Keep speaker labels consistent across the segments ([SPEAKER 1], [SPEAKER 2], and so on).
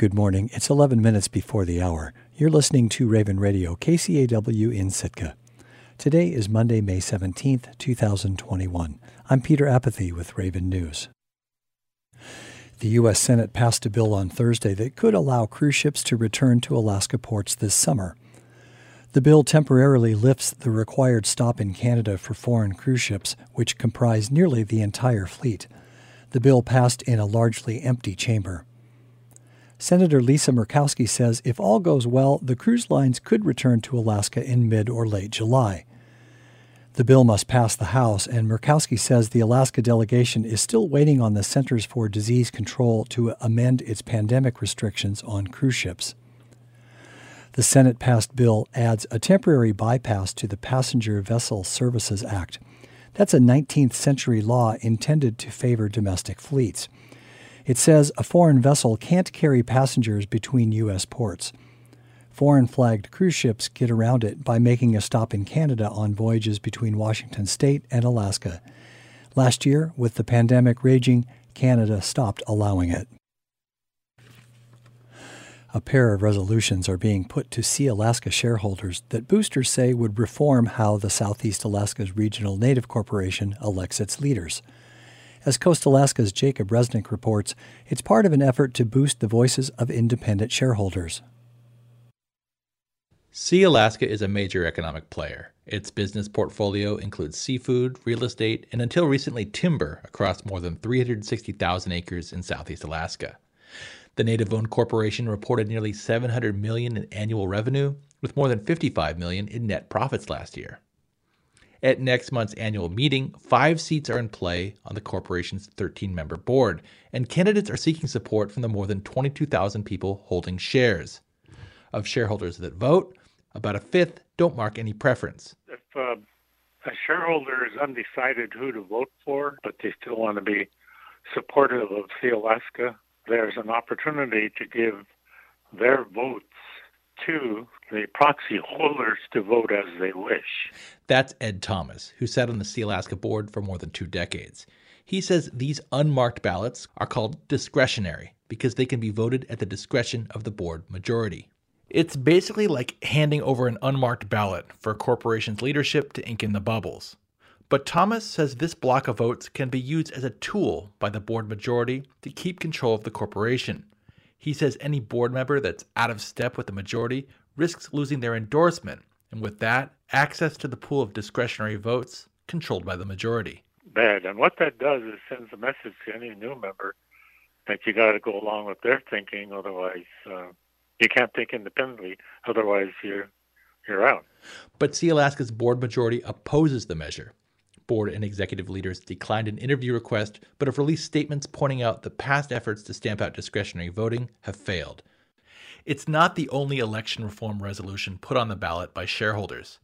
[SPEAKER 1] Good morning. It's 11 minutes before the hour. You're listening to Raven Radio, KCAW in Sitka. Today is Monday, May 17th, 2021. I'm Peter Apathy with Raven News. The U.S. Senate passed a bill on Thursday that could allow cruise ships to return to Alaska ports this summer. The bill temporarily lifts the required stop in Canada for foreign cruise ships, which comprise nearly the entire fleet. The bill passed in a largely empty chamber. Senator Lisa Murkowski says if all goes well, the cruise lines could return to Alaska in mid or late July. The bill must pass the House, and Murkowski says the Alaska delegation is still waiting on the Centers for Disease Control to amend its pandemic restrictions on cruise ships. The Senate passed bill adds a temporary bypass to the Passenger Vessel Services Act. That's a 19th century law intended to favor domestic fleets. It says a foreign vessel can't carry passengers between U.S. ports. Foreign flagged cruise ships get around it by making a stop in Canada on voyages between Washington state and Alaska. Last year, with the pandemic raging, Canada stopped allowing it. A pair of resolutions are being put to Sealaska shareholders that boosters say would reform how the Southeast Alaska's Regional Native Corporation elects its leaders. As CoastAlaska's Jacob Resnick reports, it's part of an effort to boost the voices of independent shareholders.
[SPEAKER 2] Sealaska is a major economic player. Its business portfolio includes seafood, real estate, and until recently timber across more than 360,000 acres in southeast Alaska. The native-owned corporation reported nearly 700 million in annual revenue with more than 55 million in net profits last year. At next month's annual meeting, five seats are in play on the corporation's 13 member board, and candidates are seeking support from the more than 22,000 people holding shares. Of shareholders that vote, about a fifth don't mark any preference.
[SPEAKER 3] If uh, a shareholder is undecided who to vote for, but they still want to be supportive of Sealaska, there's an opportunity to give their votes to the proxy holders to vote as they wish.
[SPEAKER 2] That's Ed Thomas, who sat on the Sealaska board for more than two decades. He says these unmarked ballots are called discretionary because they can be voted at the discretion of the board majority. It's basically like handing over an unmarked ballot for a corporation's leadership to ink in the bubbles. But Thomas says this block of votes can be used as a tool by the board majority to keep control of the corporation. He says any board member that's out of step with the majority risks losing their endorsement, and with that, access to the pool of discretionary votes controlled by the majority.
[SPEAKER 3] Bad. And what that does is sends a message to any new member that you got to go along with their thinking, otherwise uh, you can't think independently. Otherwise, you're you're out.
[SPEAKER 2] But Sealaska's board majority opposes the measure board and executive leaders declined an interview request, but have released statements pointing out that past efforts to stamp out discretionary voting have failed. It's not the only election reform resolution put on the ballot by shareholders.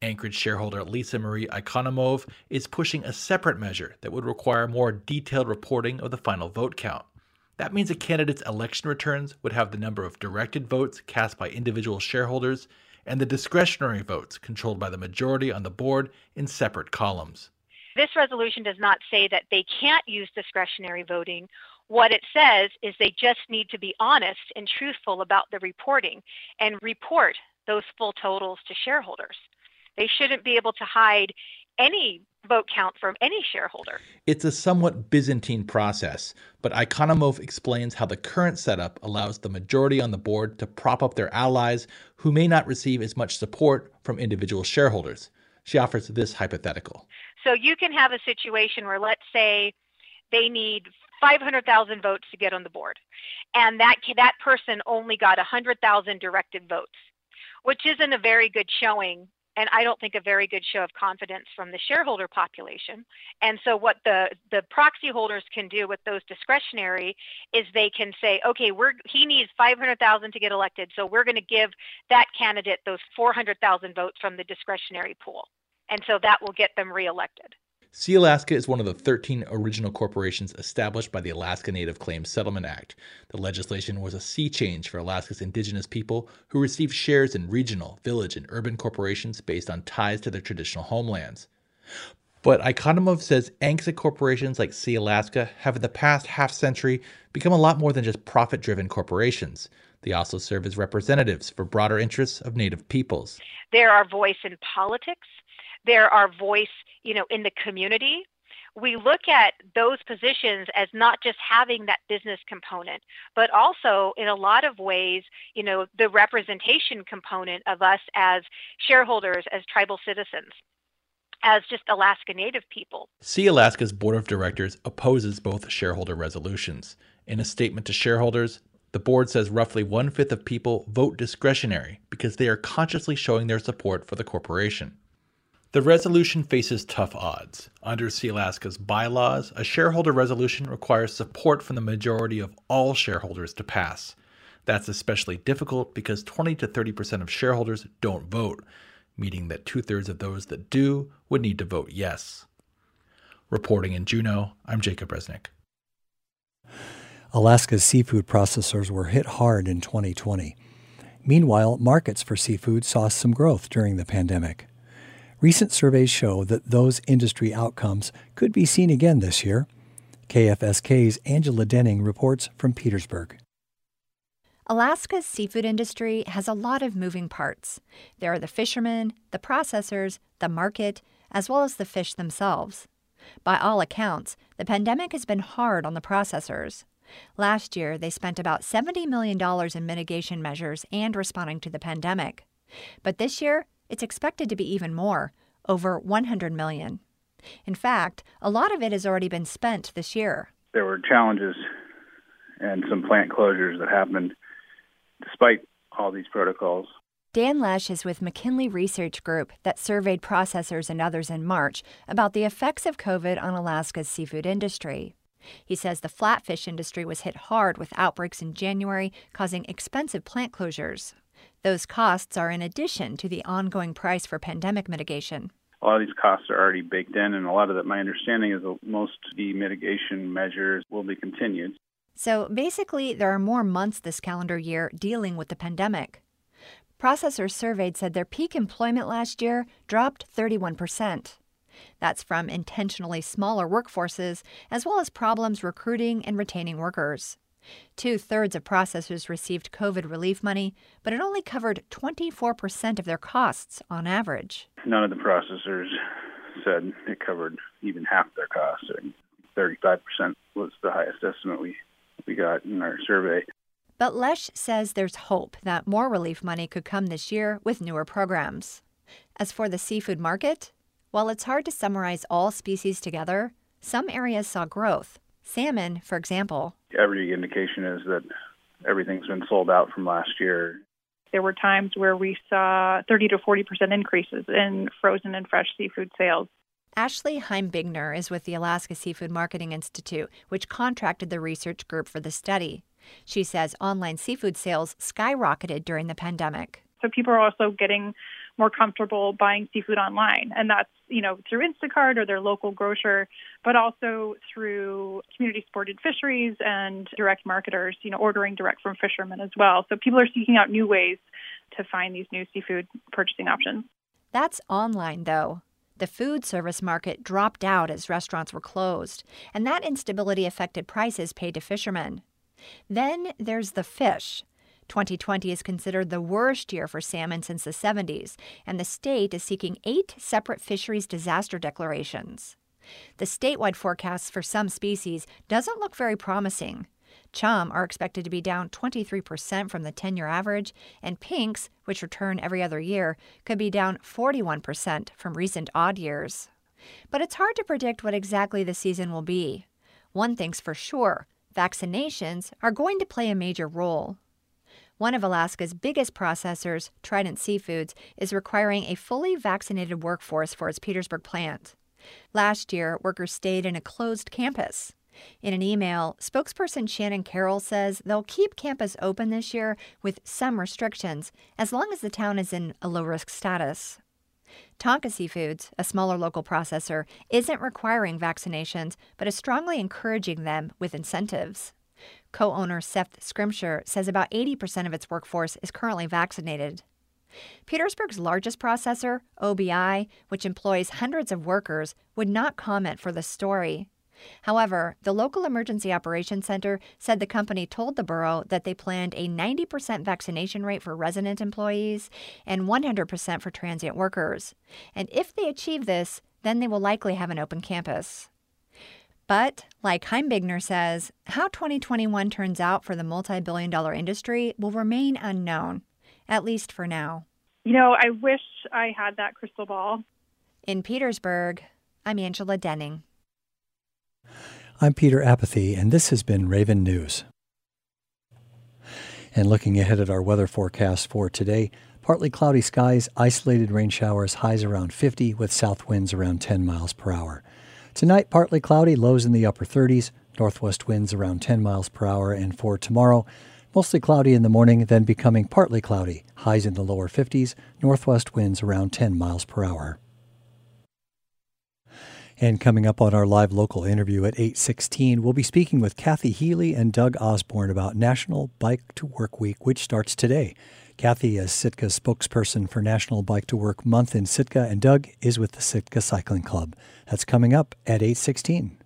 [SPEAKER 2] Anchorage shareholder Lisa Marie Ikonomov is pushing a separate measure that would require more detailed reporting of the final vote count. That means a candidate's election returns would have the number of directed votes cast by individual shareholders and the discretionary votes controlled by the majority on the board in separate columns.
[SPEAKER 4] This resolution does not say that they can't use discretionary voting. What it says is they just need to be honest and truthful about the reporting and report those full totals to shareholders. They shouldn't be able to hide any vote count from any shareholder.
[SPEAKER 2] It's a somewhat Byzantine process, but Ikonomov explains how the current setup allows the majority on the board to prop up their allies who may not receive as much support from individual shareholders. She offers this hypothetical.
[SPEAKER 4] So you can have a situation where, let's say, they need 500,000 votes to get on the board, and that that person only got 100,000 directed votes, which isn't a very good showing and I don't think a very good show of confidence from the shareholder population. And so what the the proxy holders can do with those discretionary is they can say, okay, we're he needs 500,000 to get elected, so we're going to give that candidate those 400,000 votes from the discretionary pool. And so that will get them reelected.
[SPEAKER 2] Sealaska is one of the 13 original corporations established by the Alaska Native Claims Settlement Act. The legislation was a sea change for Alaska's indigenous people who received shares in regional, village, and urban corporations based on ties to their traditional homelands. But Ikonomov says ANCSA corporations like Sealaska have in the past half century become a lot more than just profit driven corporations. They also serve as representatives for broader interests of Native peoples.
[SPEAKER 4] They're our voice in politics. They're our voice, you know, in the community. We look at those positions as not just having that business component, but also in a lot of ways, you know, the representation component of us as shareholders, as tribal citizens as just Alaska Native people.
[SPEAKER 2] Sealaska's board of directors opposes both shareholder resolutions. In a statement to shareholders, the board says roughly one fifth of people vote discretionary because they are consciously showing their support for the corporation. The resolution faces tough odds. Under Sealaska's bylaws, a shareholder resolution requires support from the majority of all shareholders to pass. That's especially difficult because 20 to 30% of shareholders don't vote, meaning that two thirds of those that do would need to vote yes. Reporting in Juneau, I'm Jacob Resnick.
[SPEAKER 1] Alaska's seafood processors were hit hard in 2020. Meanwhile, markets for seafood saw some growth during the pandemic. Recent surveys show that those industry outcomes could be seen again this year. KFSK's Angela Denning reports from Petersburg.
[SPEAKER 5] Alaska's seafood industry has a lot of moving parts. There are the fishermen, the processors, the market, as well as the fish themselves. By all accounts, the pandemic has been hard on the processors. Last year, they spent about $70 million in mitigation measures and responding to the pandemic. But this year, it's expected to be even more, over 100 million. In fact, a lot of it has already been spent this year.
[SPEAKER 6] There were challenges and some plant closures that happened despite all these protocols.
[SPEAKER 5] Dan Lesh is with McKinley Research Group that surveyed processors and others in March about the effects of COVID on Alaska's seafood industry. He says the flatfish industry was hit hard with outbreaks in January, causing expensive plant closures. Those costs are in addition to the ongoing price for pandemic mitigation.
[SPEAKER 6] A lot of these costs are already baked in, and a lot of that, my understanding is that most of the mitigation measures will be continued.
[SPEAKER 5] So basically, there are more months this calendar year dealing with the pandemic. Processors surveyed said their peak employment last year dropped 31%. That's from intentionally smaller workforces, as well as problems recruiting and retaining workers. Two thirds of processors received COVID relief money, but it only covered 24% of their costs on average.
[SPEAKER 6] None of the processors said it covered even half their costs. 35% was the highest estimate we we got in our survey.
[SPEAKER 5] But Lesh says there's hope that more relief money could come this year with newer programs. As for the seafood market, while it's hard to summarize all species together, some areas saw growth. Salmon, for example.
[SPEAKER 6] Every indication is that everything's been sold out from last year.
[SPEAKER 7] There were times where we saw 30 to 40% increases in frozen and fresh seafood sales.
[SPEAKER 5] Ashley Heimbigner is with the Alaska Seafood Marketing Institute, which contracted the research group for the study. She says online seafood sales skyrocketed during the pandemic.
[SPEAKER 7] So people are also getting more comfortable buying seafood online, and that's you know through Instacart or their local grocer, but also through community supported fisheries and direct marketers, you know, ordering direct from fishermen as well. So people are seeking out new ways to find these new seafood purchasing options.
[SPEAKER 5] That's online though. The food service market dropped out as restaurants were closed, and that instability affected prices paid to fishermen. Then there's the fish. 2020 is considered the worst year for salmon since the 70s, and the state is seeking eight separate fisheries disaster declarations. The statewide forecasts for some species doesn't look very promising. Chum are expected to be down 23% from the 10 year average, and pinks, which return every other year, could be down 41% from recent odd years. But it's hard to predict what exactly the season will be. One thing's for sure vaccinations are going to play a major role. One of Alaska's biggest processors, Trident Seafoods, is requiring a fully vaccinated workforce for its Petersburg plant. Last year, workers stayed in a closed campus. In an email, spokesperson Shannon Carroll says they'll keep campus open this year with some restrictions as long as the town is in a low risk status. Tonka Seafoods, a smaller local processor, isn't requiring vaccinations but is strongly encouraging them with incentives. Co owner Seth Scrimshire says about 80% of its workforce is currently vaccinated. Petersburg's largest processor, OBI, which employs hundreds of workers, would not comment for the story. However, the local emergency operations center said the company told the borough that they planned a 90% vaccination rate for resident employees and 100% for transient workers. And if they achieve this, then they will likely have an open campus. But, like Heimbigner says, how 2021 turns out for the multi billion dollar industry will remain unknown, at least for now.
[SPEAKER 7] You know, I wish I had that crystal ball.
[SPEAKER 5] In Petersburg, I'm Angela Denning.
[SPEAKER 1] I'm Peter Apathy, and this has been Raven News. And looking ahead at our weather forecast for today, partly cloudy skies, isolated rain showers, highs around 50 with south winds around 10 miles per hour. Tonight, partly cloudy, lows in the upper 30s, northwest winds around 10 miles per hour, and for tomorrow, mostly cloudy in the morning, then becoming partly cloudy, highs in the lower 50s, northwest winds around 10 miles per hour. And coming up on our live local interview at 8:16, we'll be speaking with Kathy Healy and Doug Osborne about National Bike to Work Week, which starts today. Kathy is Sitka spokesperson for National Bike to Work Month in Sitka, and Doug is with the Sitka Cycling Club. That's coming up at 8:16.